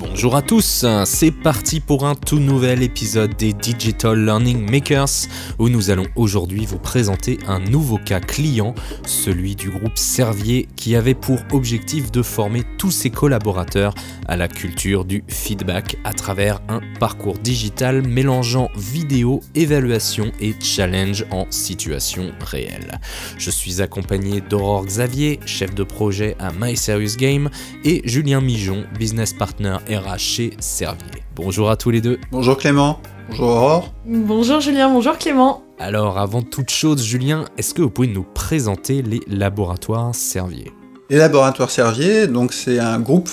Bonjour à tous, c'est parti pour un tout nouvel épisode des Digital Learning Makers où nous allons aujourd'hui vous présenter un nouveau cas client, celui du groupe Servier qui avait pour objectif de former tous ses collaborateurs à la culture du feedback à travers un parcours digital mélangeant vidéo, évaluation et challenge en situation réelle. Je suis accompagné d'Aurore Xavier, chef de projet à My Serious Game, et Julien Mijon, business partner RH chez Servier. Bonjour à tous les deux. Bonjour Clément. Bonjour Aurore. Bonjour Julien, bonjour Clément. Alors avant toute chose, Julien, est-ce que vous pouvez nous présenter les laboratoires Servier? Les laboratoires Servier, donc c'est un groupe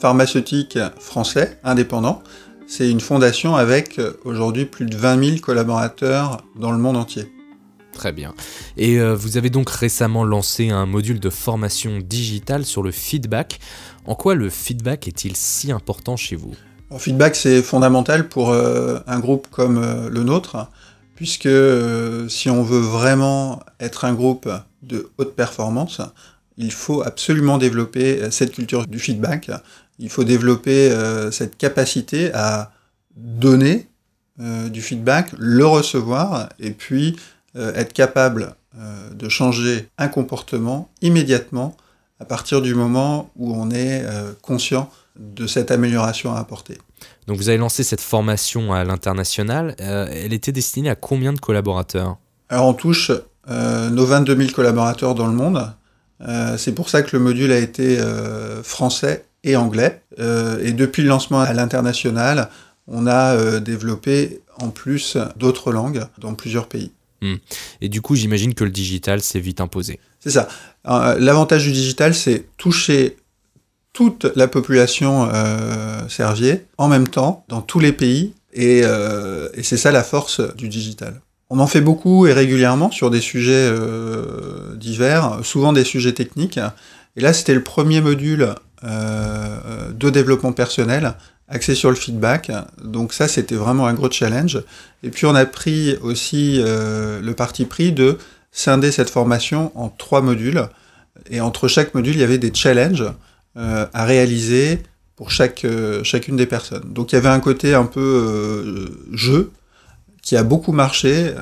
pharmaceutique français indépendant. C'est une fondation avec aujourd'hui plus de 20 000 collaborateurs dans le monde entier. Très bien. Et euh, vous avez donc récemment lancé un module de formation digitale sur le feedback. En quoi le feedback est-il si important chez vous? Le feedback, c'est fondamental pour euh, un groupe comme euh, le nôtre, puisque si on veut vraiment être un groupe de haute performance, il faut absolument développer cette culture du feedback. Il faut développer cette capacité à donner du feedback, le recevoir, et puis euh, être capable euh, de changer un comportement immédiatement à partir du moment où on est euh, conscient de cette amélioration à apporter. Donc vous avez lancé cette formation à l'international. elle était destinée à combien de collaborateurs? Alors on touche nos 22 000 collaborateurs dans le monde. c'est pour ça que le module a été français et anglais. et depuis le lancement à l'international, on a développé en plus d'autres langues dans plusieurs pays. Hmm. Et du coup, j'imagine que le digital s'est vite imposé. C'est ça. Euh, l'avantage du digital, c'est toucher toute la population euh, en même temps dans tous les pays. Euh, et, c'est ça la force du digital. On en fait beaucoup et régulièrement sur des sujets divers, souvent des sujets techniques. Et là, c'était le premier module de développement personnel axé sur le feedback. Donc ça, c'était vraiment un gros challenge. Et puis on a pris aussi euh, le parti pris de scinder cette formation en trois modules. Et entre chaque module, il y avait des challenges euh, à réaliser pour euh, chacune des personnes. Donc il y avait un côté un peu jeu qui a beaucoup marché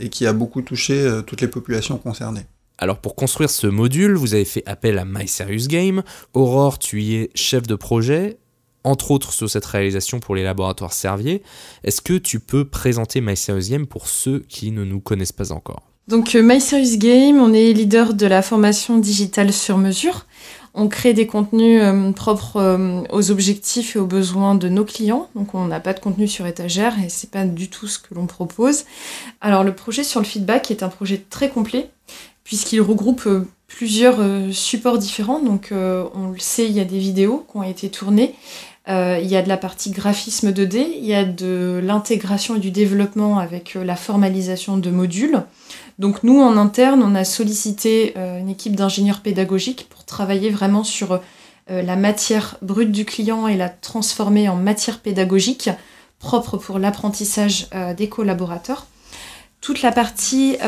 et qui a beaucoup touché toutes les populations concernées. Alors pour construire ce module, vous avez fait appel à My Serious Game. Aurore, tu y es chef de projet entre autres sur cette réalisation pour les laboratoires Servier. Est-ce que tu peux présenter My Serious Game pour ceux qui ne nous connaissent pas encore? Donc euh, My Game, on est leader de la formation digitale sur mesure. On crée des contenus euh, propres euh, aux objectifs et aux besoins de nos clients. Donc on n'a pas de contenu sur étagère et c'est pas du tout ce que l'on propose. Alors le projet sur le feedback est un projet très complet puisqu'il regroupe plusieurs supports différents. Donc on le sait, il y a des vidéos qui ont été tournées. Il y a de la partie graphisme 2D, il y a de l'intégration et du développement avec la formalisation de modules. Donc nous, en interne, on a sollicité euh, une équipe d'ingénieurs pédagogiques pour travailler vraiment sur la matière brute du client et la transformer en matière pédagogique propre pour l'apprentissage des collaborateurs. Toute la partie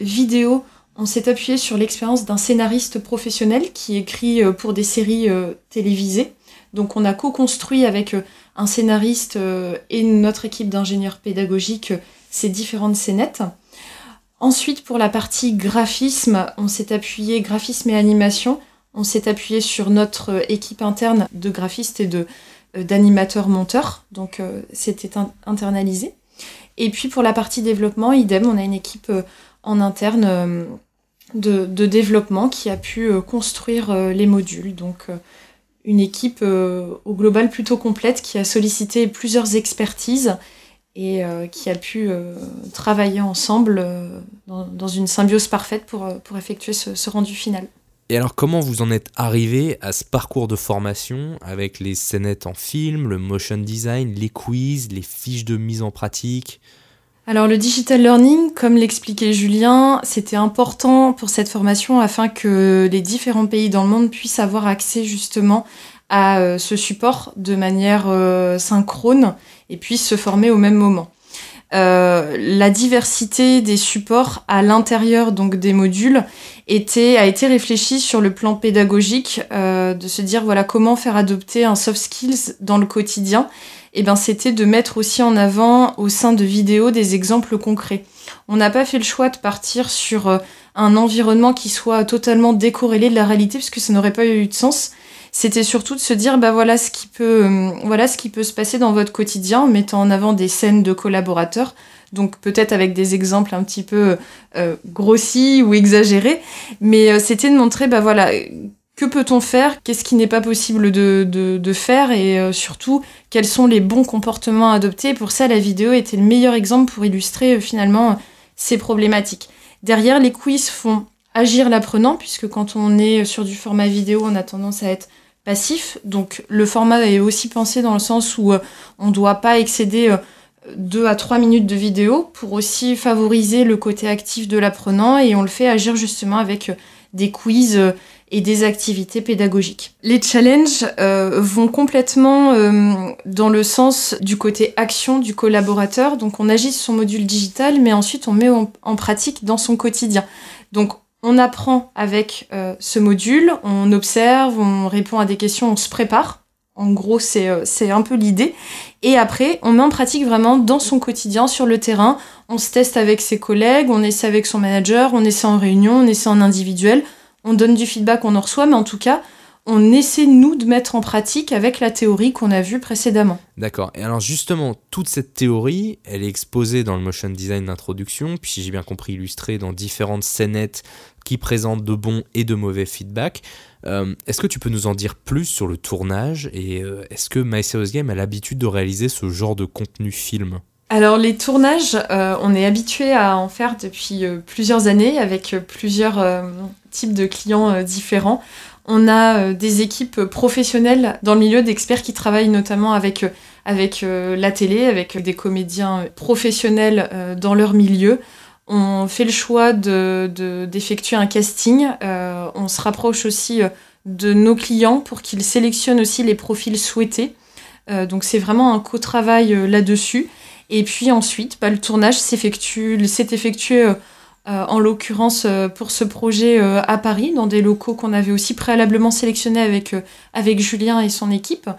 vidéo, on s'est appuyé sur l'expérience d'un scénariste professionnel qui écrit pour des séries télévisées. Donc on a co-construit avec euh, un scénariste euh, et notre équipe d'ingénieurs pédagogiques euh, ces différentes scénettes. Ensuite, pour la partie graphisme, on s'est appuyé graphisme et animation. On s'est appuyé sur notre équipe interne de graphistes et de d'animateurs monteurs. Donc c'était internalisé. Et puis pour la partie développement, idem, on a une équipe en interne de, développement qui a pu construire les modules. Donc une équipe euh, au global plutôt complète qui a sollicité plusieurs expertises et euh, qui a pu euh, travailler ensemble dans, une symbiose parfaite pour, pour effectuer ce, rendu final. Et alors comment vous en êtes arrivé à ce parcours de formation avec les scénettes en film, le motion design, les quiz, les fiches de mise en pratique? Alors le digital learning, comme l'expliquait Julien, c'était important pour cette formation afin que les différents pays dans le monde puissent avoir accès justement à euh, ce support de manière euh, synchrone et puissent se former au même moment. la diversité des supports à l'intérieur donc des modules était, a été réfléchie sur le plan pédagogique, de se dire voilà comment faire adopter un soft skills dans le quotidien. Et ben c'était de mettre aussi en avant au sein de vidéos des exemples concrets. On n'a pas fait le choix de partir sur un environnement qui soit totalement décorrélé de la réalité, parce que ça n'aurait pas eu de sens. C'était surtout de se dire, bah voilà ce qui peut, euh, voilà ce qui peut se passer dans votre quotidien, en mettant en avant des scènes de collaborateurs, donc peut-être avec des exemples un petit peu euh, grossis ou exagérés, mais euh, c'était de montrer, bah voilà, que peut-on faire, qu'est-ce qui n'est pas possible de, de, de faire, et surtout quels sont les bons comportements à adopter? pour ça, la vidéo était le meilleur exemple pour illustrer finalement ces problématiques. Derrière, les quiz font agir l'apprenant, puisque quand on est sur du format vidéo, on a tendance à être passif. Donc le format est aussi pensé dans le sens où euh, on ne doit pas excéder 2 euh, à 3 minutes de vidéo pour aussi favoriser le côté actif de l'apprenant et on le fait agir justement avec euh, des quiz et des activités pédagogiques. Les challenges vont complètement dans le sens du côté action du collaborateur. Donc on agit sur son module digital, mais ensuite on met en pratique dans son quotidien. On apprend avec euh, ce module, on observe, on répond à des questions, on se prépare. En gros, c'est euh, un peu l'idée. Et après, on met en pratique vraiment dans son quotidien, sur le terrain. On se teste avec ses collègues, on essaie avec son manager, on essaie en réunion, on essaie en individuel. On donne du feedback, on en reçoit, mais en tout cas, on essaie, nous, de mettre en pratique avec la théorie qu'on a vue précédemment. D'accord. Et alors, justement, toute cette théorie, elle est exposée dans le motion design d'introduction, puis si j'ai bien compris, illustrée dans différentes scénettes qui présentent de bons et de mauvais feedbacks. Euh, est-ce que tu peux nous en dire plus sur le tournage et euh, est-ce que My Game a l'habitude de réaliser ce genre de contenu film? Alors les tournages, euh, on est habitué à en faire depuis plusieurs années avec plusieurs types de clients différents. On a des équipes professionnelles dans le milieu d'experts qui travaillent notamment avec, avec la télé, avec des comédiens professionnels dans leur milieu on fait le choix d'effectuer de, un casting. Euh, on se rapproche aussi euh, de nos clients pour qu'ils sélectionnent aussi les profils souhaités. Euh, donc c'est vraiment un co-travail là-dessus. Et puis ensuite, bah, le tournage s'est effectué en l'occurrence pour ce projet à Paris, dans des locaux qu'on avait aussi préalablement sélectionnés avec, avec Julien et son équipe.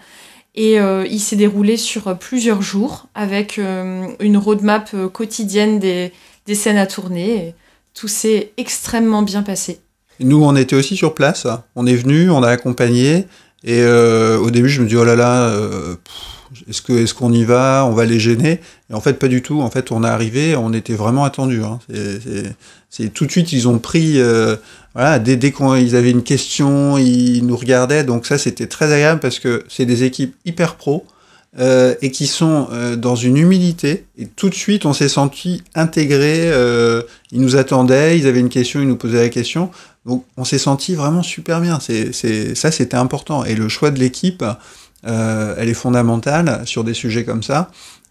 Et il s'est déroulé sur plusieurs jours avec une roadmap quotidienne des, des scènes à tourner. Tout s'est extrêmement bien passé. Nous, on était aussi sur place. On est venu, on a accompagné. Et euh, au début, je me dis, oh là là, euh, est-ce qu'on est qu'on y va? On va les gêner? Et en fait, pas du tout. En fait, on est arrivé, on était vraiment attendu. Hein. C'est tout de suite, ils ont pris. Euh, dès, dès qu'ils avaient une question, ils nous regardaient. Donc ça, c'était très agréable parce que c'est des équipes hyper pro. Euh, et qui sont euh, dans une humilité. Et tout de suite, on s'est senti intégré. Ils nous attendaient, ils avaient une question, ils nous posaient la question. Donc, on s'est senti vraiment super bien. C'est, ça, c'était important. Et le choix de l'équipe, elle est fondamentale sur des sujets comme ça.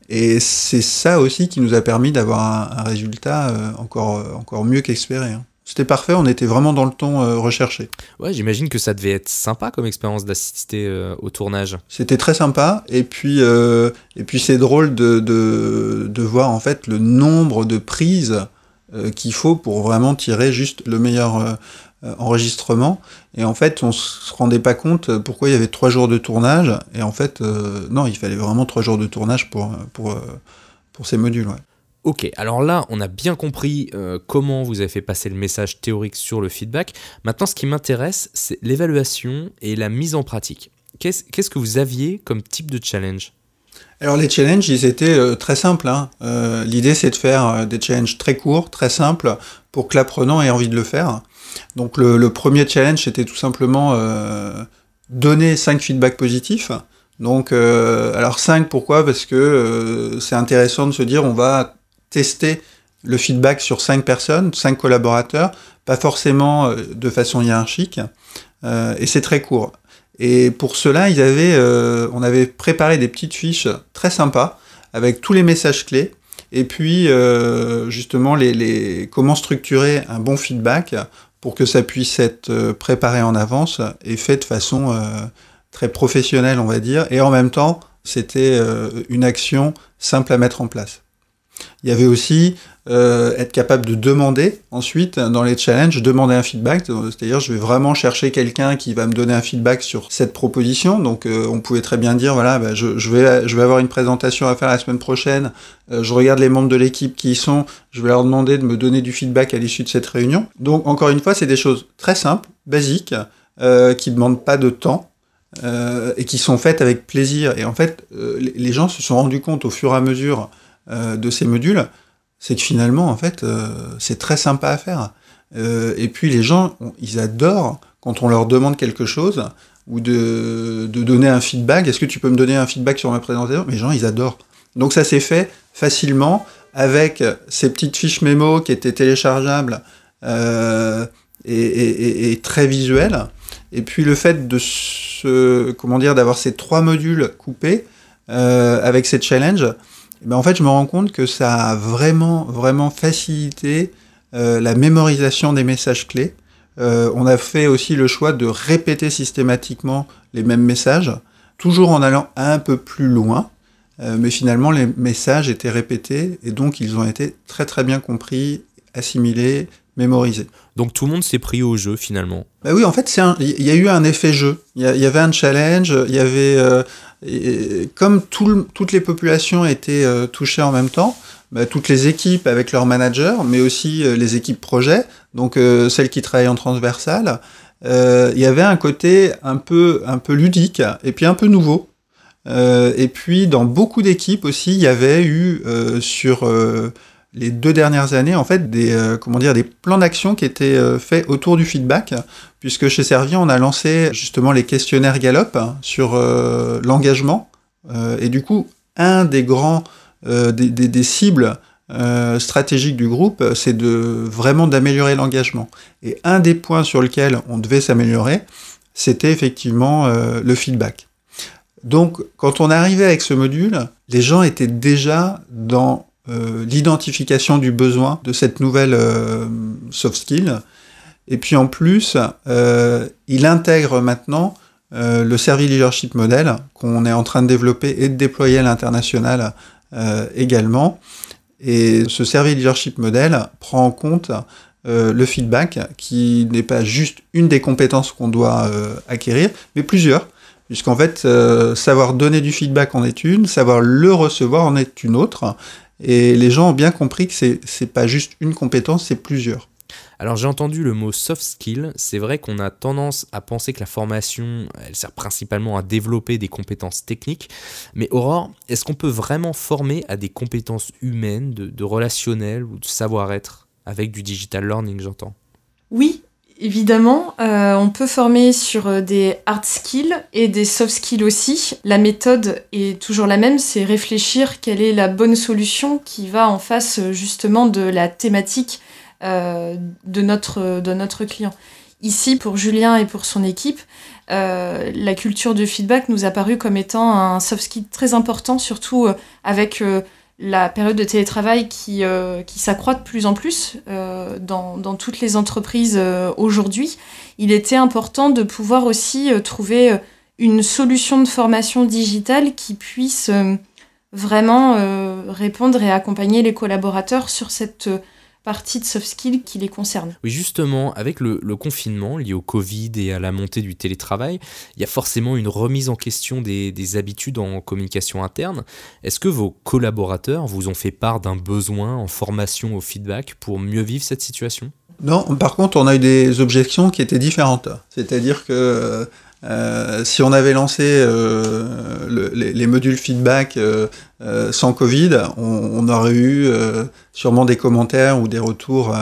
Et c'est ça aussi qui nous a permis d'avoir un, résultat encore, encore mieux qu'espéré. Hein. C'était parfait, on était vraiment dans le ton euh, recherché. Ouais, j'imagine que ça devait être sympa comme expérience d'assister euh, au tournage. C'était très sympa, et puis, euh, et puis c'est drôle de, de, de, voir en fait le nombre de prises qu'il faut pour vraiment tirer juste le meilleur enregistrement. Et en fait, on se rendait pas compte pourquoi il y avait trois jours de tournage, et en fait, non, il fallait vraiment trois jours de tournage pour, pour, pour ces modules. Ouais. Ok, alors là, on a bien compris euh, comment vous avez fait passer le message théorique sur le feedback. Maintenant, ce qui m'intéresse, c'est l'évaluation et la mise en pratique. Qu'est-ce que vous aviez comme type de challenge? Alors les challenges, ils étaient euh, très simples. Hein. Euh, l'idée, c'est de faire des challenges très courts, très simples, pour que l'apprenant ait envie de le faire. Donc le, premier challenge, c'était tout simplement donner 5 feedbacks positifs. Donc, alors 5, pourquoi? Parce que c'est intéressant de se dire, on va tester le feedback sur cinq personnes, cinq collaborateurs, pas forcément euh, de façon hiérarchique, euh, et c'est très court. Et pour cela, euh, on avait préparé des petites fiches très sympas avec tous les messages clés, et puis justement comment structurer un bon feedback pour que ça puisse être préparé en avance et fait de façon très professionnelle, on va dire, et en même temps, c'était une action simple à mettre en place. Il y avait aussi euh, être capable de demander ensuite dans les challenges, demander un feedback. C'est-à-dire, je vais vraiment chercher quelqu'un qui va me donner un feedback sur cette proposition. Donc, euh, on pouvait très bien dire, voilà, bah, je, je, vais, je vais avoir une présentation à faire la semaine prochaine. Euh, je regarde les membres de l'équipe qui y sont. Je vais leur demander de me donner du feedback à l'issue de cette réunion. Donc, encore une fois, c'est des choses très simples, basiques, euh, qui demandent pas de temps. Euh, et qui sont faites avec plaisir. Et en fait, les gens se sont rendus compte au fur et à mesure de ces modules c'est que finalement, en fait, euh, c'est très sympa à faire. Euh, et puis les gens, ils adorent quand on leur demande quelque chose ou de, de donner un feedback. Est-ce que tu peux me donner un feedback sur ma présentation? Les gens, ils adorent. Donc ça s'est fait facilement avec ces petites fiches mémo qui étaient téléchargeables euh, et, et, et, très visuelles. Et puis le fait de se, comment dire, d'avoir ces trois modules coupés euh, avec ces challenges, ben en fait, je me rends compte que ça a vraiment, vraiment facilité euh, la mémorisation des messages clés. Euh, on a fait aussi le choix de répéter systématiquement les mêmes messages, toujours en allant un peu plus loin, euh, mais finalement les messages étaient répétés et donc ils ont été très très bien compris, assimilés, mémorisés. Donc tout le monde s'est pris au jeu finalement. Bah oui, en fait, il y a eu un effet jeu. Il y, y, avait un challenge, il y avait euh, et comme tout, toutes les populations étaient euh, touchées en même temps, bah, toutes les équipes avec leurs managers, mais aussi euh, les équipes projets, donc celles qui travaillent en transversal, il y avait un côté un peu, un peu ludique et puis un peu nouveau. et puis dans beaucoup d'équipes aussi, il y avait eu sur les deux dernières années, en fait, des, euh, comment dire, des plans d'action qui étaient euh, faits autour du feedback, puisque chez Servier, on a lancé justement les questionnaires Gallup sur euh, l'engagement. et du coup, un des grands, des, des, des, cibles stratégiques du groupe, c'est de vraiment d'améliorer l'engagement. Et un des points sur lequel on devait s'améliorer, c'était effectivement le feedback. Donc, quand on arrivait avec ce module, les gens étaient déjà dans euh, l'identification du besoin de cette nouvelle euh, soft skill. Et puis en plus, euh, il intègre maintenant le Service Leadership Model qu'on est en train de développer et de déployer à l'international également. Et ce Service Leadership Model prend en compte le feedback, qui n'est pas juste une des compétences qu'on doit acquérir, mais plusieurs. Puisqu'en fait, savoir donner du feedback en est une, savoir le recevoir en est une autre. Et les gens ont bien compris que c'est n'est pas juste une compétence, c'est plusieurs. Alors j'ai entendu le mot soft skill, c'est vrai qu'on a tendance à penser que la formation, elle sert principalement à développer des compétences techniques, mais Aurore, est-ce qu'on peut vraiment former à des compétences humaines, de, de relationnel ou de savoir-être avec du digital learning, j'entends? Oui, Évidemment, euh, on peut former sur euh, des hard skills et des soft skills aussi. La méthode est toujours la même, c'est réfléchir quelle est la bonne solution qui va en face euh, justement de la thématique de, notre, client. Ici, pour Julien et pour son équipe, la culture du feedback nous a paru comme étant un soft skill très important, surtout avec la période de télétravail qui, euh, qui s'accroît de plus en plus euh, dans, toutes les entreprises euh, aujourd'hui, il était important de pouvoir aussi trouver une solution de formation digitale qui puisse vraiment répondre et accompagner les collaborateurs sur cette partie de soft skills qui les concerne. Oui, justement, avec le, le, confinement lié au Covid et à la montée du télétravail, il y a forcément une remise en question des, des habitudes en communication interne. Est-ce que vos collaborateurs vous ont fait part d'un besoin en formation au feedback pour mieux vivre cette situation? Non, par contre, on a eu des objections qui étaient différentes. C'est-à-dire que euh, si on avait lancé euh, le, les, les, modules feedback euh, euh sans Covid, on, on, aurait eu euh, sûrement des commentaires ou des retours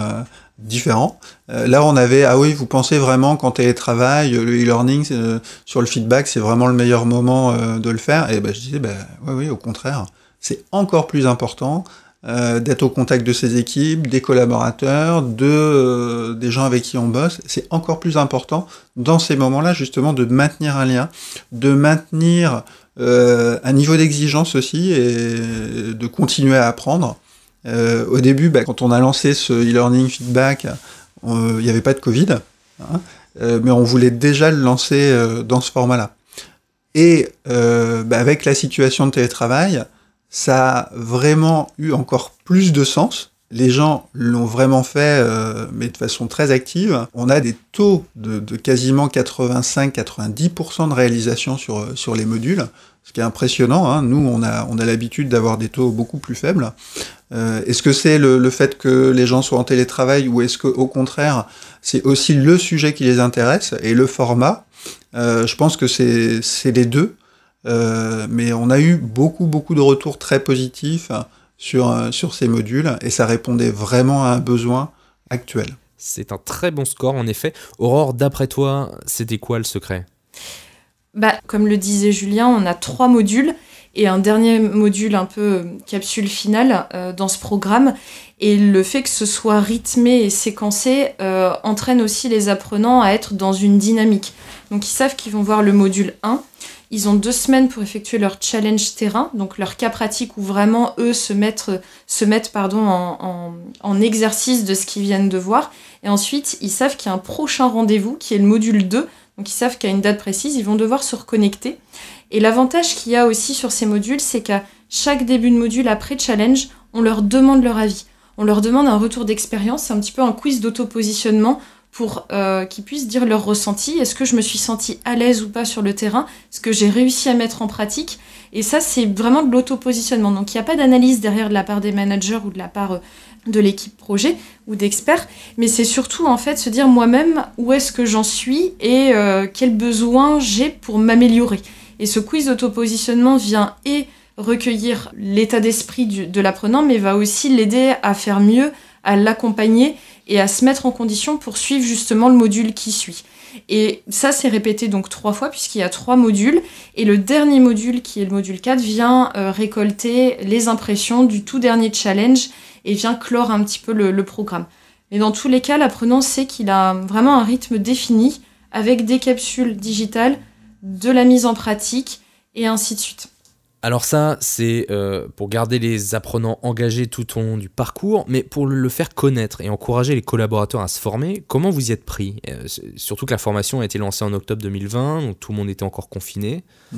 différents. là, on avait ah oui, vous pensez vraiment qu'en télétravail, le e-learning sur le feedback, c'est vraiment le meilleur moment de le faire? Et ben, je disais, ben, oui, oui, au contraire, c'est encore plus important euh, d'être au contact de ses équipes, des collaborateurs, de, euh, des gens avec qui on bosse. C'est encore plus important dans ces moments-là justement de maintenir un lien, de maintenir euh, un niveau d'exigence aussi et de continuer à apprendre. Euh, au début, bah, quand on a lancé ce e-learning feedback, il n'y avait pas de Covid, hein, mais on voulait déjà le lancer dans ce format-là. Et bah, avec la situation de télétravail, ça a vraiment eu encore plus de sens. Les gens l'ont vraiment fait, euh, mais de façon très active. On a des taux de, quasiment 85-90% de réalisation sur, sur les modules, ce qui est impressionnant. Hein. Nous, on a, on a l'habitude d'avoir des taux beaucoup plus faibles. Euh, est-ce que c'est le, fait que les gens soient en télétravail ou est-ce qu'au contraire, c'est aussi le sujet qui les intéresse et le format? Euh, Je pense que c'est les deux. Euh, mais on a eu beaucoup, beaucoup de retours très positifs sur, euh, sur ces modules et ça répondait vraiment à un besoin actuel. C'est un très bon score en effet. Aurore, d'après toi, c'était quoi le secret? Bah, Comme le disait Julien, on a trois modules et un dernier module un peu euh, capsule finale dans ce programme. Et le fait que ce soit rythmé et séquencé entraîne aussi les apprenants à être dans une dynamique. Donc ils savent qu'ils vont voir le module 1 ils ont deux semaines pour effectuer leur challenge terrain, donc leur cas pratique où vraiment eux se mettent, pardon, en, en, exercice de ce qu'ils viennent de voir. Et ensuite, ils savent qu'il y a un prochain rendez-vous qui est le module 2. Donc ils savent qu'à une date précise, ils vont devoir se reconnecter. Et l'avantage qu'il y a aussi sur ces modules, c'est qu'à chaque début de module après challenge, on leur demande leur avis. On leur demande un retour d'expérience, c'est un petit peu un quiz d'auto-positionnement pour euh, qu'ils puissent dire leur ressenti. Est-ce que je me suis sentie à l'aise ou pas sur le terrain? Est-ce que j'ai réussi à mettre en pratique? Et ça, c'est vraiment de l'auto-positionnement. Donc, il n'y a pas d'analyse derrière de la part des managers ou de la part euh, de l'équipe projet ou d'experts, mais c'est surtout en fait se dire moi-même où est-ce que j'en suis et euh, quels besoins j'ai pour m'améliorer. Et ce quiz d'auto-positionnement vient et recueillir l'état d'esprit de l'apprenant, mais va aussi l'aider à faire mieux, à l'accompagner et à se mettre en condition pour suivre justement le module qui suit. Et ça, c'est répété donc trois fois puisqu'il y a trois modules. Et le dernier module, qui est le module 4, vient euh, récolter les impressions du tout dernier challenge et vient clore un petit peu le, le programme. Mais dans tous les cas, l'apprenant sait qu'il a vraiment un rythme défini avec des capsules digitales, de la mise en pratique et ainsi de suite. Alors ça, c'est euh, pour garder les apprenants engagés tout au long du parcours, mais pour le faire connaître et encourager les collaborateurs à se former, comment vous y êtes pris? Euh, Surtout que la formation a été lancée en octobre 2020, donc tout le monde était encore confiné. Mmh.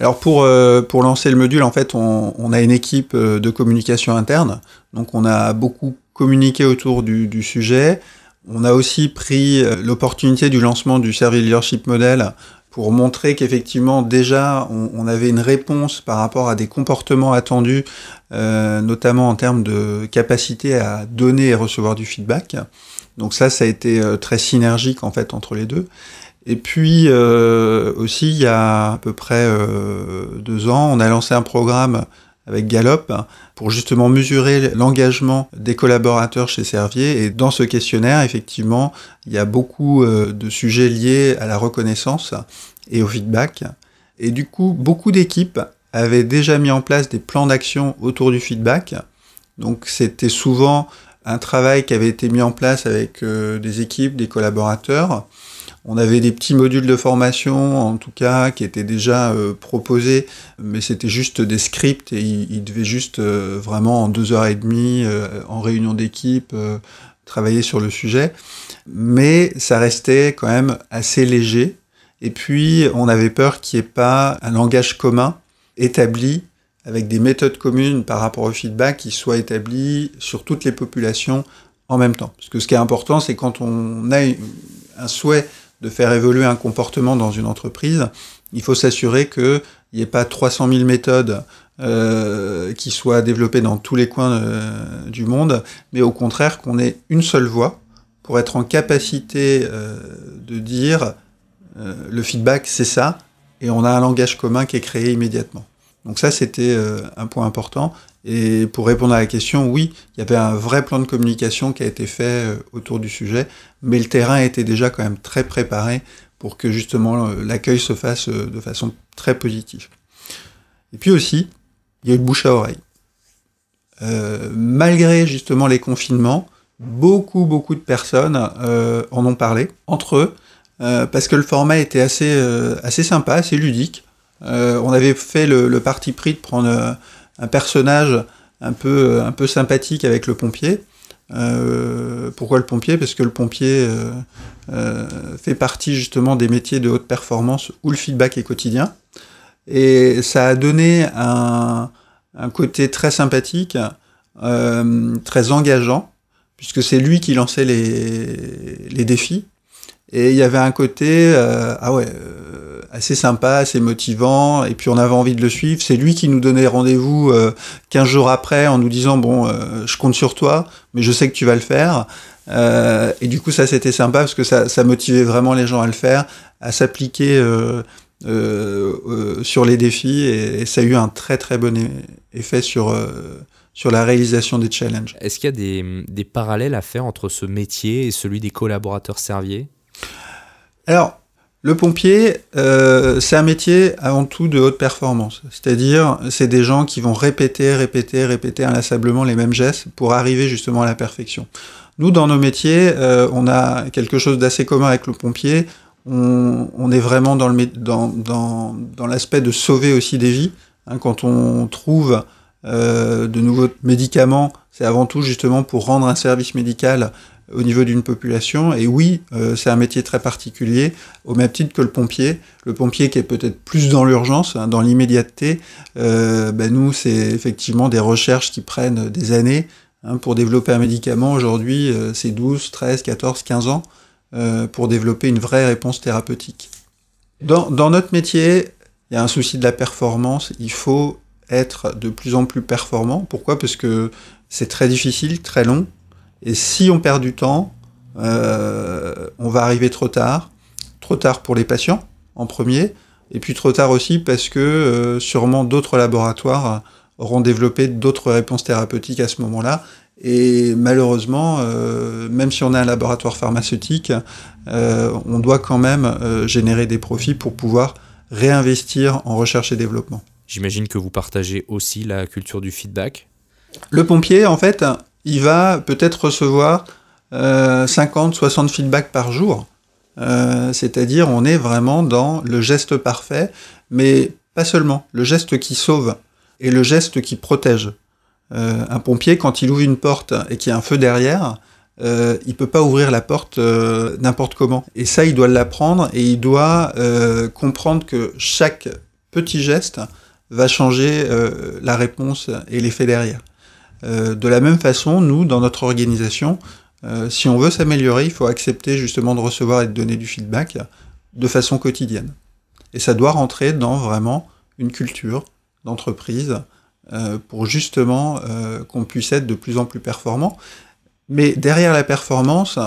Alors pour, euh, pour lancer le module, en fait, on, a une équipe de communication interne, donc on a beaucoup communiqué autour du sujet. On a aussi pris l'opportunité du lancement du Service Leadership Model pour montrer qu'effectivement déjà on, avait une réponse par rapport à des comportements attendus, euh, notamment en termes de capacité à donner et recevoir du feedback. Donc ça, ça a été euh, très synergique en fait entre les deux. Et puis euh, aussi, il y a à peu près deux ans, on a lancé un programme avec Gallup pour justement mesurer l'engagement des collaborateurs chez Servier. Et dans ce questionnaire, effectivement, il y a beaucoup euh, de sujets liés à la reconnaissance et au feedback. Et du coup, beaucoup d'équipes avaient déjà mis en place des plans d'action autour du feedback. Donc c'était souvent un travail qui avait été mis en place avec euh, des équipes, des collaborateurs. On avait des petits modules de formation, en tout cas, qui étaient déjà euh, proposés, mais c'était juste des scripts et ils, devaient juste euh, vraiment en deux heures et demie, euh, en réunion d'équipe, travailler sur le sujet. Mais ça restait quand même assez léger. Et puis, on avait peur qu'il n'y ait pas un langage commun établi avec des méthodes communes par rapport au feedback qui soient établies sur toutes les populations en même temps. Parce que ce qui est important, c'est quand on a un souhait de faire évoluer un comportement dans une entreprise, il faut s'assurer qu'il n'y ait pas 300 000 méthodes euh, qui soient développées dans tous les coins euh, du monde, mais au contraire qu'on ait une seule voix pour être en capacité euh, de dire le feedback c'est ça, et on a un langage commun qui est créé immédiatement. Donc ça c'était un point important. Et pour répondre à la question, oui, il y avait un vrai plan de communication qui a été fait euh, autour du sujet, mais le terrain était déjà quand même très préparé pour que justement euh, l'accueil se fasse euh, de façon très positive. Et puis aussi, il y a eu le bouche à oreille. malgré justement les confinements, beaucoup beaucoup de personnes en ont parlé entre eux parce que le format était assez assez sympa, assez ludique. On avait fait le, parti pris de prendre un personnage un peu, un peu sympathique avec le pompier. Euh, pourquoi le pompier? Parce que le pompier euh, euh, fait partie justement des métiers de haute performance où le feedback est quotidien. Et ça a donné un, côté très sympathique, euh, très engageant, puisque c'est lui qui lançait les défis. Et il y avait un côté, euh, ah ouais, euh, assez sympa, assez motivant, et puis on avait envie de le suivre. C'est lui qui nous donnait rendez-vous euh, 15 jours après en nous disant, bon, euh, je compte sur toi, mais je sais que tu vas le faire. Et du coup, ça c'était sympa parce que ça, ça motivait vraiment les gens à le faire, à s'appliquer sur les défis, et, et, ça a eu un très très bon effet sur sur la réalisation des challenges. Est-ce qu'il y a des, des, parallèles à faire entre ce métier et celui des collaborateurs serviers Alors, le pompier, euh, c'est un métier avant tout de haute performance. C'est-à-dire, c'est des gens qui vont répéter, répéter, répéter inlassablement les mêmes gestes pour arriver justement à la perfection. Nous, dans nos métiers, euh, on a quelque chose d'assez commun avec le pompier. On, est vraiment dans l'aspect de sauver aussi des vies. Hein, quand on trouve euh, de nouveaux médicaments, c'est avant tout justement pour rendre un service médical au niveau d'une population. Et oui, euh, c'est un métier très particulier, au même titre que le pompier. Le pompier qui est peut-être plus dans l'urgence, hein, dans l'immédiateté. Euh, ben nous, c'est effectivement des recherches qui prennent des années. Hein, pour développer un médicament, aujourd'hui, euh, c'est 12, 13, 14, 15 ans pour développer une vraie réponse thérapeutique. Dans notre métier, il y a un souci de la performance. Il faut être de plus en plus performant. Pourquoi? Parce que c'est très difficile, très long. Et si on perd du temps, euh, on va arriver trop tard. Trop tard pour les patients, en premier. Et puis trop tard aussi parce que euh, sûrement d'autres laboratoires auront développé d'autres réponses thérapeutiques à ce moment-là. Et malheureusement, euh, même si on a un laboratoire pharmaceutique, on doit quand même générer des profits pour pouvoir réinvestir en recherche et développement. J'imagine que vous partagez aussi la culture du feedback. Le pompier, en fait, il va peut-être recevoir euh, 50, 60 feedbacks par jour. Euh, C'est-à-dire, on est vraiment dans le geste parfait, mais pas seulement. Le geste qui sauve et le geste qui protège. Euh, un pompier, quand il ouvre une porte et qu'il y a un feu derrière, euh, il peut pas ouvrir la porte euh, n'importe comment. Et ça, il doit l'apprendre et il doit euh, comprendre que chaque petit geste va changer euh, la réponse et l'effet derrière. Euh, de la même façon, nous, dans notre organisation, euh, si on veut s'améliorer, il faut accepter justement de recevoir et de donner du feedback de façon quotidienne. Et ça doit rentrer dans vraiment une culture d'entreprise euh, pour justement qu'on puisse être de plus en plus performant. Mais derrière la performance,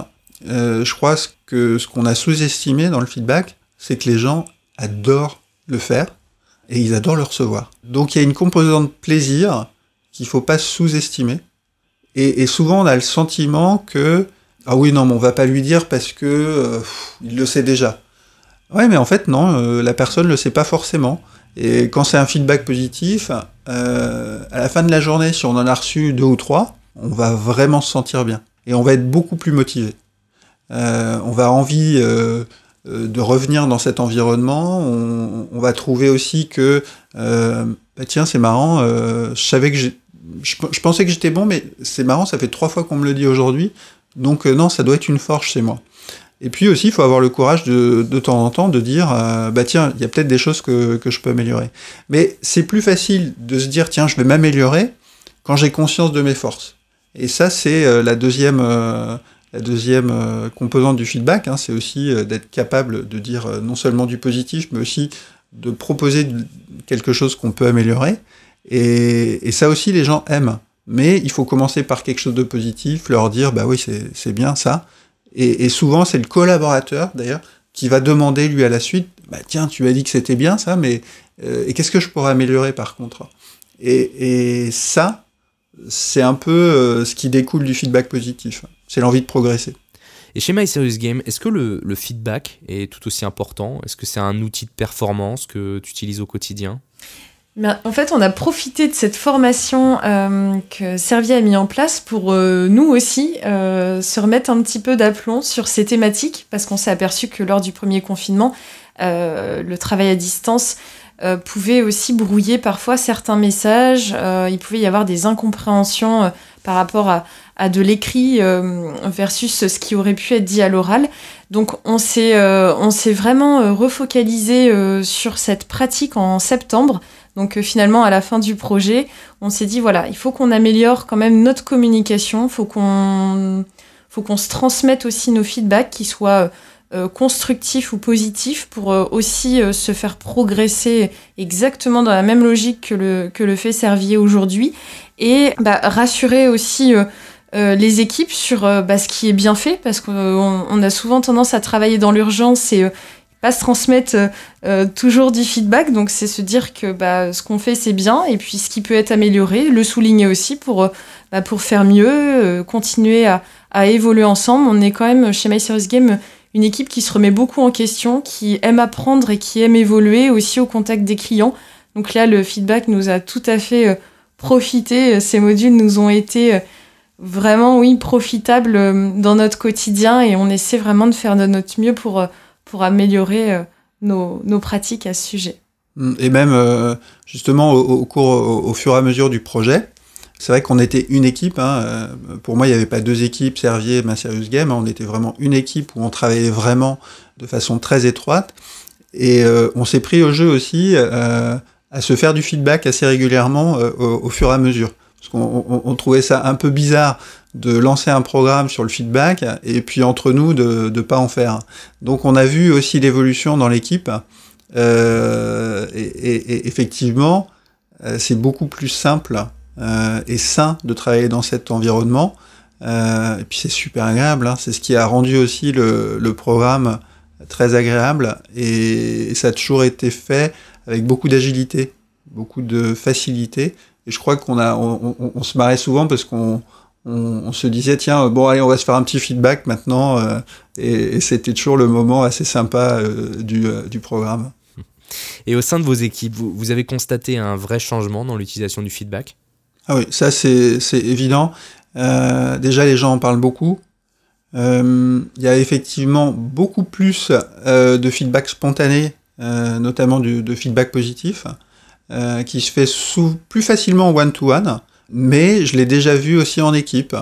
je crois que ce qu'on a sous-estimé dans le feedback, c'est que les gens adorent le faire et ils adorent le recevoir. Donc il y a une composante plaisir qu'il faut pas sous-estimer. Et, souvent on a le sentiment que ah oui non mais on va pas lui dire parce que euh, il le sait déjà. Ouais mais en fait non, euh, la personne le sait pas forcément. Et quand c'est un feedback positif, euh, à la fin de la journée, si on en a reçu deux ou trois, on va vraiment se sentir bien et on va être beaucoup plus motivé. On va envie de revenir dans cet environnement. On, va trouver aussi que bah tiens c'est marrant, je savais que j'ai, je, pensais que j'étais bon, mais c'est marrant, ça fait trois fois qu'on me le dit aujourd'hui, donc euh, non ça doit être une force chez moi. Et puis aussi, il faut avoir le courage de, de temps en temps de dire, euh, bah tiens, il y a peut-être des choses que, que je peux améliorer. Mais c'est plus facile de se dire, tiens, je vais m'améliorer quand j'ai conscience de mes forces. Et ça, c'est euh, la deuxième, la deuxième composante du feedback. Hein, c'est aussi d'être capable de dire non seulement du positif, mais aussi de proposer quelque chose qu'on peut améliorer. Et, ça aussi, les gens aiment. Mais il faut commencer par quelque chose de positif, leur dire, bah oui, c'est bien ça. Et, souvent, c'est le collaborateur, d'ailleurs, qui va demander, lui, à la suite, bah tiens, tu as dit que c'était bien ça, mais euh, qu'est-ce que je pourrais améliorer par contre? Et, ça, c'est un peu euh, ce qui découle du feedback positif. C'est l'envie de progresser. Et chez My Serious Game, est-ce que le, feedback est tout aussi important? Est-ce que c'est un outil de performance que tu utilises au quotidien? En fait, on a profité de cette formation euh, que Servier a mis en place pour euh, nous aussi euh, se remettre un petit peu d'aplomb sur ces thématiques, parce qu'on s'est aperçu que lors du premier confinement, le travail à distance pouvait aussi brouiller parfois certains messages. Il pouvait y avoir des incompréhensions par rapport à, à de l'écrit versus ce qui aurait pu être dit à l'oral. Donc on s'est vraiment refocalisé sur cette pratique en septembre Donc finalement, à la fin du projet, on s'est dit voilà, il faut qu'on améliore quand même notre communication, faut qu'on faut qu'on se transmette aussi nos feedbacks qui soient euh, constructif ou positif pour euh, aussi euh, se faire progresser exactement dans la même logique que le, que le fait Servier aujourd'hui et bah, rassurer aussi les équipes sur bah, ce qui est bien fait parce qu'on on a souvent tendance à travailler dans l'urgence et pas se transmettre toujours du feedback donc c'est se dire que bah, ce qu'on fait c'est bien et puis ce qui peut être amélioré le souligner aussi pour, bah, pour faire mieux continuer à, évoluer ensemble on est quand même chez My Serious Game une équipe qui se remet beaucoup en question, qui aime apprendre et qui aime évoluer aussi au contact des clients. Donc là, le feedback nous a tout à fait euh, profité. Euh, ces modules nous ont été euh, vraiment, oui, profitables dans notre quotidien et on essaie vraiment de faire de notre mieux pour, pour améliorer nos, nos pratiques à ce sujet. Et même, justement, au, cours, au, fur et à mesure du projet, c'est vrai qu'on était une équipe. Hein. Euh, pour moi, il n'y avait pas deux équipes, Servier, Ma Serious Game. Hein. On était vraiment une équipe où on travaillait vraiment de façon très étroite. Et euh, on s'est pris au jeu aussi euh, à se faire du feedback assez régulièrement au, fur et à mesure. Parce qu'on on, trouvait ça un peu bizarre de lancer un programme sur le feedback et puis entre nous de ne pas en faire. Donc on a vu aussi l'évolution dans l'équipe. Et, et, effectivement, c'est beaucoup plus simple euh, et sain de travailler dans cet environnement. Euh, et puis c'est super agréable, hein. c'est ce qui a rendu aussi le, le programme très agréable et, ça a toujours été fait avec beaucoup d'agilité, beaucoup de facilité. Et je crois qu'on a, on, on, se marrait souvent parce qu'on on, se disait tiens bon allez on va se faire un petit feedback maintenant euh, et, et c'était toujours le moment assez sympa euh, du, euh, du, programme. Et au sein de vos équipes, vous, vous avez constaté un vrai changement dans l'utilisation du feedback? Ah oui, ça c'est évident. Euh, déjà, les gens en parlent beaucoup. Euh, il y a effectivement beaucoup plus euh, de feedback spontané, notamment de feedback positif, qui se fait sous, plus facilement one-to-one, mais je l'ai déjà vu aussi en équipe.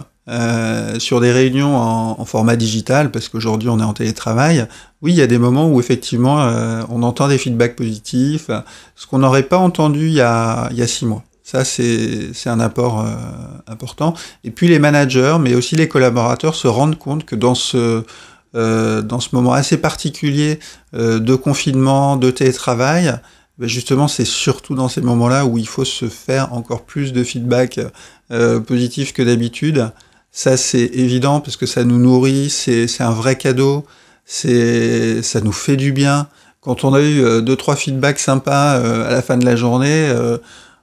sur des réunions en, format digital, parce qu'aujourd'hui on est en télétravail, oui, il y a des moments où effectivement on entend des feedbacks positifs, ce qu'on n'aurait pas entendu il y, a, il y a six mois. Ça, c'est un apport euh, important. Et puis les managers, mais aussi les collaborateurs se rendent compte que dans ce, euh, dans ce moment assez particulier euh, de confinement, de télétravail, ben justement, c'est surtout dans ces moments-là où il faut se faire encore plus de feedback positif que d'habitude. Ça, c'est évident parce que ça nous nourrit, c'est un vrai cadeau, c'est ça nous fait du bien. Quand on a eu deux trois feedbacks sympas à la fin de la journée,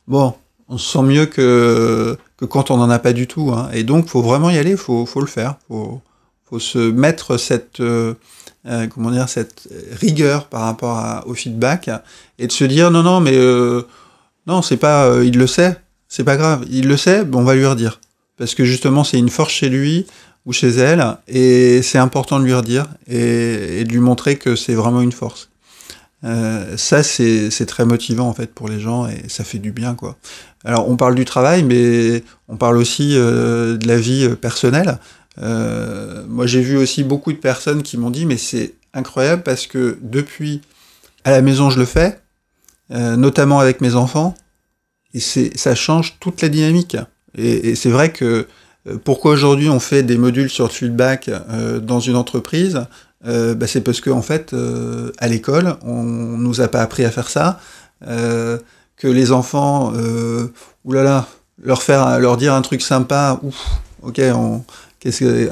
bon, on se sent mieux que, que quand on n'en a pas du tout. Hein. Et donc, faut vraiment y aller, faut, faut le faire. faut, faut se mettre cette, euh, euh, comment dire, cette rigueur par rapport au feedback et de se dire non, non, mais euh, non, c'est pas, il le sait, c'est pas grave. Il le sait, bon, on va lui redire. Parce que justement, c'est une force chez lui ou chez elle, et c'est important de lui redire et, de lui montrer que c'est vraiment une force. Euh, ça, c'est très motivant en fait pour les gens et ça fait du bien quoi. Alors, on parle du travail, mais on parle aussi euh, de la vie euh, personnelle. Euh, moi, j'ai vu aussi beaucoup de personnes qui m'ont dit, mais c'est incroyable parce que depuis à la maison, je le fais, euh, notamment avec mes enfants, et ça change toute la dynamique. Et, c'est vrai que euh, pourquoi aujourd'hui on fait des modules sur le feedback dans une entreprise bah, c'est parce qu'en en fait, à l'école, on nous a pas appris à faire ça, que les enfants, oulala, leur faire, leur dire un truc sympa, ouf, ok, on,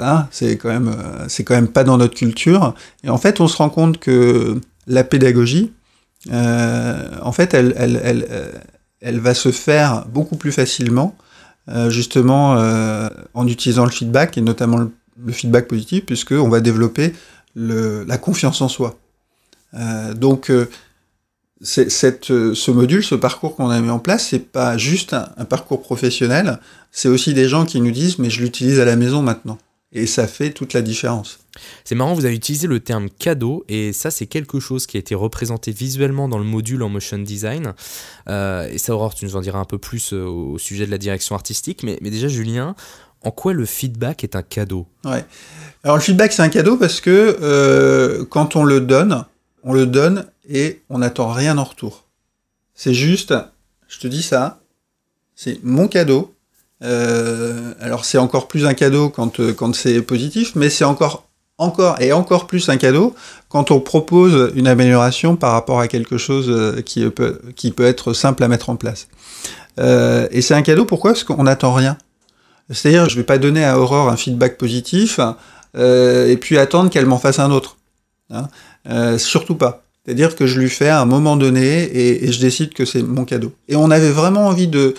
hein, c'est quand même, c'est quand même pas dans notre culture. Et en fait, on se rend compte que la pédagogie, en fait, elle, elle, elle, elle, va se faire beaucoup plus facilement, justement, en utilisant le feedback et notamment le, feedback positif, puisque on va développer la confiance en soi. Euh, donc, euh, cette, euh, ce module, ce parcours qu'on a mis en place, c'est pas juste un, un parcours professionnel, c'est aussi des gens qui nous disent mais je l'utilise à la maison maintenant. Et ça fait toute la différence. C'est marrant, vous avez utilisé le terme cadeau, et ça, c'est quelque chose qui a été représenté visuellement dans le module en motion design. Euh, et ça, Aurore, tu nous en diras un peu plus au sujet de la direction artistique. Mais, mais déjà, Julien, en quoi le feedback est un cadeau? Ouais. Alors le feedback c'est un cadeau parce que euh, quand on le donne, on le donne et on n'attend rien en retour. C'est juste je te dis ça, c'est mon cadeau. Euh, alors c'est encore plus un cadeau quand, euh, quand c'est positif, mais c'est encore, encore et encore plus un cadeau quand on propose une amélioration par rapport à quelque chose euh, qui peut, être simple à mettre en place. Et c'est un cadeau pourquoi? Parce qu'on n'attend rien. C'est-à-dire, je ne vais pas donner à Aurore un feedback positif et puis attendre qu'elle m'en fasse un autre. Hein surtout pas. C'est-à-dire que je lui fais à un moment donné et, je décide que c'est mon cadeau. Et on avait vraiment envie de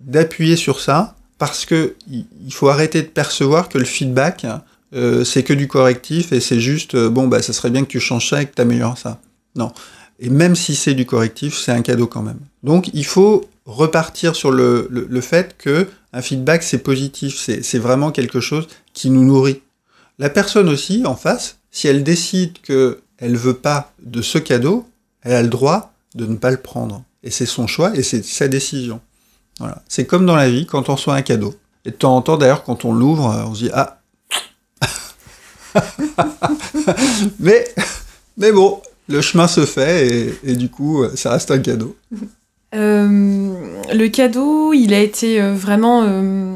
d'appuyer sur ça parce que il faut arrêter de percevoir que le feedback euh, c'est que du correctif et c'est juste euh, bon bah ça serait bien que tu changes ça et que tu améliores ça. Non. Et même si c'est du correctif, c'est un cadeau quand même. Donc il faut repartir sur le, le, le fait que un feedback c'est positif, c'est vraiment quelque chose qui nous nourrit. La personne aussi en face, si elle décide que elle veut pas de ce cadeau, elle a le droit de ne pas le prendre. Et c'est son choix et c'est sa décision. C'est comme dans la vie quand on reçoit un cadeau. Et de temps en temps d'ailleurs quand on l'ouvre, on se dit ah mais mais bon, le chemin se fait et, du coup ça reste un cadeau. Euh, le cadeau, il a été euh, vraiment euh,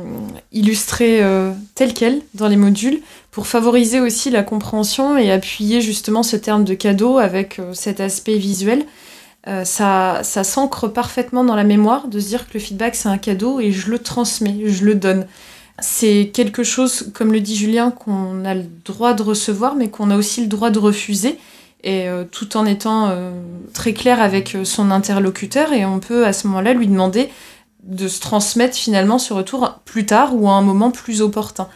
illustré euh, tel quel dans les modules pour favoriser aussi la compréhension et appuyer justement ce terme de cadeau avec euh, cet aspect visuel. Euh, ça ça s'ancre parfaitement dans la mémoire de se dire que le feedback c'est un cadeau et je le transmets, je le donne. C'est quelque chose, comme le dit Julien, qu'on a le droit de recevoir mais qu'on a aussi le droit de refuser et euh, tout en étant très clair avec son interlocuteur et on peut à ce moment-là lui demander de se transmettre finalement ce retour plus tard ou à un moment plus opportun.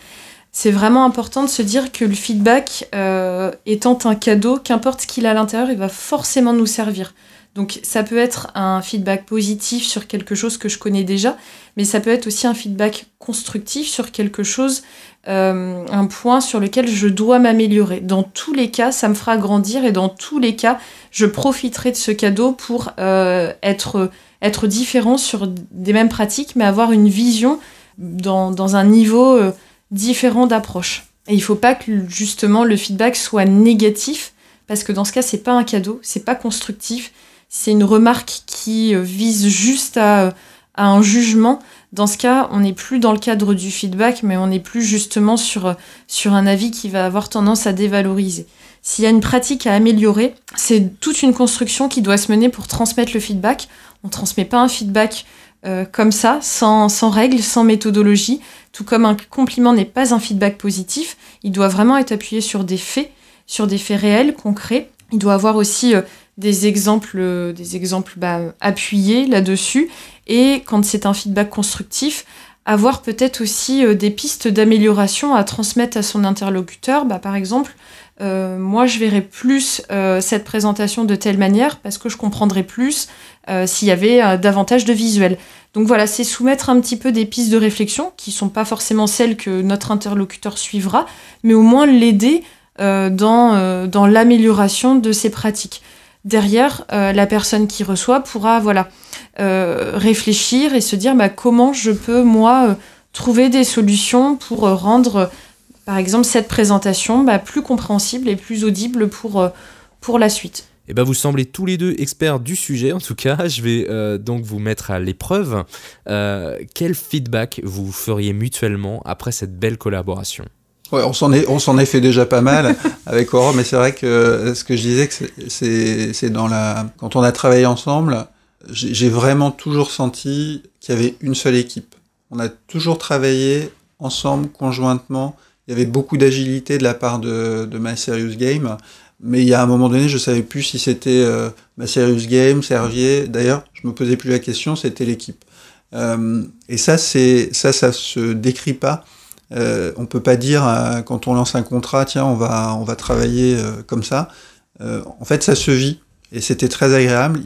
C'est vraiment important de se dire que le feedback euh, étant un cadeau, qu'importe ce qu'il a à l'intérieur, il va forcément nous servir. Donc ça peut être un feedback positif sur quelque chose que je connais déjà, mais ça peut être aussi un feedback constructif sur quelque chose, euh, un point sur lequel je dois m'améliorer. Dans tous les cas, ça me fera grandir et dans tous les cas, je profiterai de ce cadeau pour euh, être, différent sur des mêmes pratiques, mais avoir une vision dans, dans un niveau euh, différent d'approche. Et il ne faut pas que justement le feedback soit négatif, parce que dans ce cas, c'est pas un cadeau, c'est pas constructif, c'est une remarque qui euh, vise juste à, un jugement. Dans ce cas, on n'est plus dans le cadre du feedback, mais on n'est plus justement sur, un avis qui va avoir tendance à dévaloriser. S'il y a une pratique à améliorer, c'est toute une construction qui doit se mener pour transmettre le feedback. On ne transmet pas un feedback euh, comme ça, sans, sans règles, sans méthodologie, tout comme un compliment n'est pas un feedback positif, il doit vraiment être appuyé sur des faits, sur des faits réels, concrets. Il doit avoir aussi euh, des exemples, des exemples bah, appuyés là-dessus. Et quand c'est un feedback constructif, avoir peut-être aussi euh, des pistes d'amélioration à transmettre à son interlocuteur. Bah, par exemple, euh, moi je verrais plus euh, cette présentation de telle manière parce que je comprendrais plus euh, s'il y avait euh, davantage de visuels. Donc voilà, c'est soumettre un petit peu des pistes de réflexion qui sont pas forcément celles que notre interlocuteur suivra, mais au moins l'aider euh, dans, euh, dans l'amélioration de ses pratiques derrière, euh, la personne qui reçoit pourra voilà, euh, réfléchir et se dire bah, comment je peux, moi, euh, trouver des solutions pour rendre, par exemple, cette présentation bah, plus compréhensible et plus audible pour, pour la suite. Et ben vous semblez tous les deux experts du sujet, en tout cas. Je vais donc vous mettre à l'épreuve. Quel feedback vous feriez mutuellement après cette belle collaboration? Ouais, on s'en est, on s'en est fait déjà pas mal avec Aurore, mais c'est vrai que ce que je disais, c'est, c'est dans la, quand on a travaillé ensemble, j'ai vraiment toujours senti qu'il y avait une seule équipe. On a toujours travaillé ensemble, conjointement. Il y avait beaucoup d'agilité de la part de, de Serious Game, mais il y a un moment donné, je savais plus si c'était euh, Serious Game, Servier. D'ailleurs, je me posais plus la question, c'était l'équipe. Euh, et ça, c'est ça, ça se décrit pas. Euh, on peut pas dire euh, quand on lance un contrat, tiens, on va on va travailler euh, comme ça. Euh, en fait, ça se vit et c'était très agréable.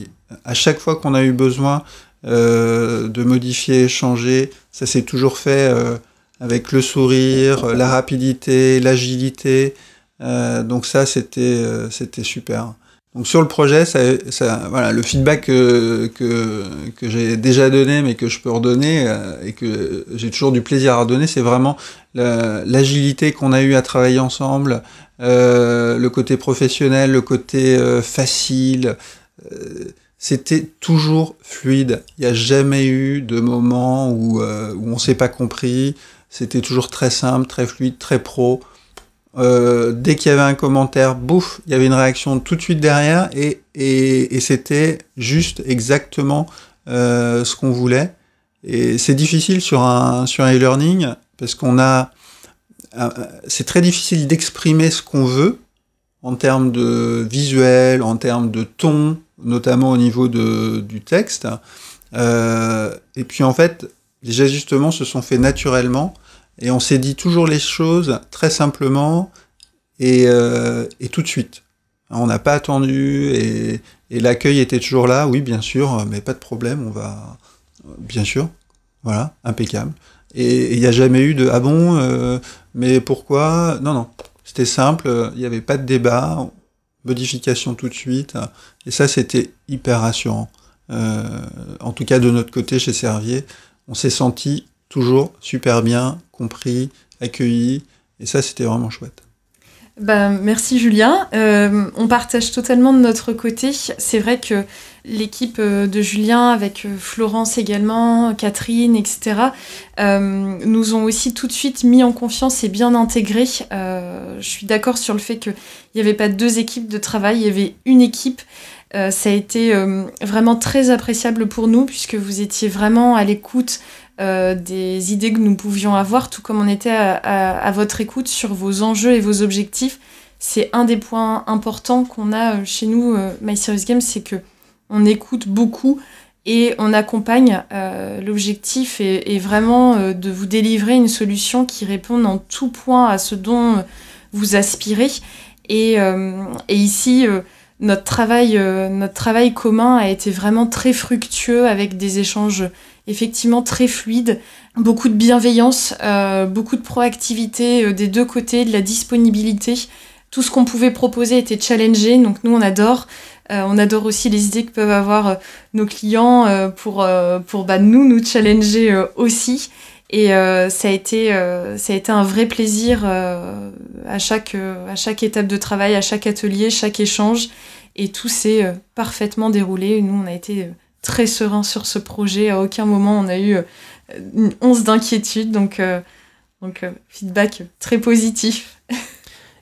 À chaque fois qu'on a eu besoin de modifier, changer, ça s'est toujours fait avec le sourire, la rapidité, l'agilité. Donc ça, c'était c'était super. Donc sur le projet, voilà, le feedback que, j'ai déjà donné, mais que je peux redonner euh, et que j'ai toujours du plaisir à redonner, c'est vraiment l'agilité qu'on a eu à travailler ensemble, euh, le côté professionnel, le côté euh, facile. c'était toujours fluide. Il n'y a jamais eu de moment où, où on s'est pas compris. C'était toujours très simple, très fluide, très pro. Euh, dès qu'il y avait un commentaire, bouf, il y avait une réaction tout de suite derrière et, c'était juste exactement euh, ce qu'on voulait. Et c'est difficile sur un sur un e-learning parce qu'on a, euh, c'est très difficile d'exprimer ce qu'on veut en termes de visuel, en termes de ton, notamment au niveau de, du texte. Et puis en fait, les ajustements se sont faits naturellement et on s'est dit toujours les choses très simplement et, euh, et tout de suite. On n'a pas attendu et, l'accueil était toujours là, oui bien sûr, mais pas de problème, on va bien sûr, voilà, impeccable. Et il n'y a jamais eu de ah bon, euh, mais pourquoi? Non, non, c'était simple, il n'y avait pas de débat, modification tout de suite, et ça c'était hyper rassurant. Euh, en tout cas de notre côté chez Servier, on s'est senti toujours super bien compris, accueilli, et ça c'était vraiment chouette. Bah, merci Julien. Euh, on partage totalement de notre côté. C'est vrai que l'équipe euh, de Julien, avec euh, Florence également, Catherine, etc., nous ont aussi tout de suite mis en confiance et bien intégrés. Je suis d'accord sur le fait qu'il n'y avait pas deux équipes de travail, il y avait une équipe. Ça a été vraiment très appréciable pour nous, puisque vous étiez vraiment à l'écoute euh, des idées que nous pouvions avoir, tout comme on était à, à, à, votre écoute sur vos enjeux et vos objectifs. C'est un des points importants qu'on a chez nous, euh, Games, c'est que on écoute beaucoup et on accompagne. Euh, L'objectif est, est, vraiment euh, de vous délivrer une solution qui réponde en tout point à ce dont vous aspirez. Et, euh, et ici, notre travail, notre travail commun a été vraiment très fructueux avec des échanges effectivement très fluide, beaucoup de bienveillance, euh, beaucoup de proactivité euh, des deux côtés, de la disponibilité. Tout ce qu'on pouvait proposer était challengé, donc nous on adore. Euh, on adore aussi les idées que peuvent avoir euh, nos clients euh, pour, pour bah, nous, nous challenger aussi. Et ça, a été, ça a été un vrai plaisir à, chaque, à chaque étape de travail, à chaque atelier, chaque échange. Et tout s'est parfaitement déroulé. Nous, on a été très serein sur ce projet. À aucun moment on a eu une once d'inquiétude. Donc, euh, donc euh, feedback très positif.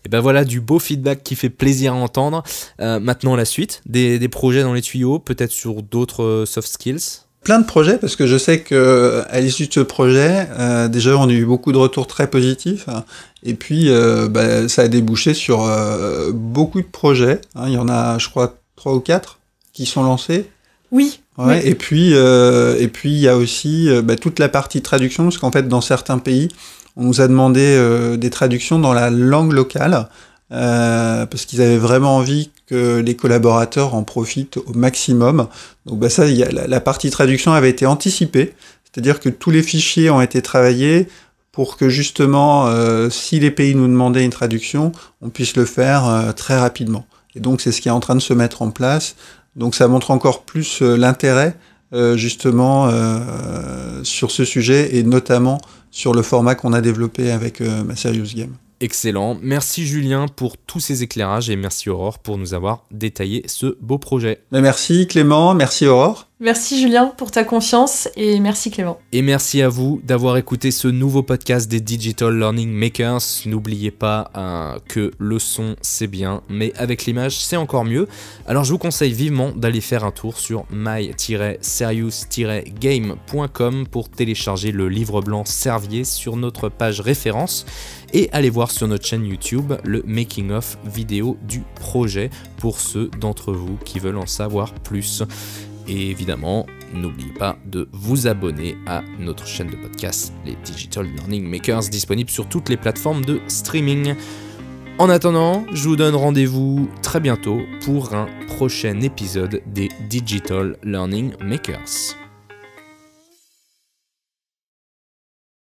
Et ben voilà, du beau feedback qui fait plaisir à entendre. Euh, maintenant, la suite, des, des, projets dans les tuyaux, peut-être sur d'autres soft skills Plein de projets, parce que je sais qu'à l'issue de ce projet, euh, déjà, on a eu beaucoup de retours très positifs. Hein, et puis, euh, bah, ça a débouché sur euh, beaucoup de projets. Hein, il y en a, je crois, trois ou quatre qui sont lancés. Oui, Ouais, oui. Et puis, euh, et puis il y a aussi euh, bah, toute la partie traduction, parce qu'en fait, dans certains pays, on nous a demandé euh, des traductions dans la langue locale, euh, parce qu'ils avaient vraiment envie que les collaborateurs en profitent au maximum. Donc, bah, ça, y a, la, partie traduction avait été anticipée, c'est-à-dire que tous les fichiers ont été travaillés pour que justement, euh, si les pays nous demandaient une traduction, on puisse le faire euh, très rapidement. Et donc, c'est ce qui est en train de se mettre en place. Donc ça montre encore plus l'intérêt justement sur ce sujet et notamment sur le format qu'on a développé avec ma Serious Game. Excellent. Merci Julien pour tous ces éclairages et merci Aurore pour nous avoir détaillé ce beau projet. Mais merci Clément, merci Aurore. Merci Julien pour ta confiance et merci Clément. Et merci à vous d'avoir écouté ce nouveau podcast des Digital Learning Makers. N'oubliez pas euh, que le son c'est bien, mais avec l'image c'est encore mieux. Alors je vous conseille vivement d'aller faire un tour sur my-serious-game.com pour télécharger le livre blanc Servier sur notre page référence et allez voir sur notre chaîne YouTube le making of vidéo du projet pour ceux d'entre vous qui veulent en savoir plus. Et évidemment, n'oubliez pas de vous abonner à notre chaîne de podcast, les Digital Learning Makers, disponible sur toutes les plateformes de streaming. En attendant, je vous donne rendez-vous très bientôt pour un prochain épisode des Digital Learning Makers.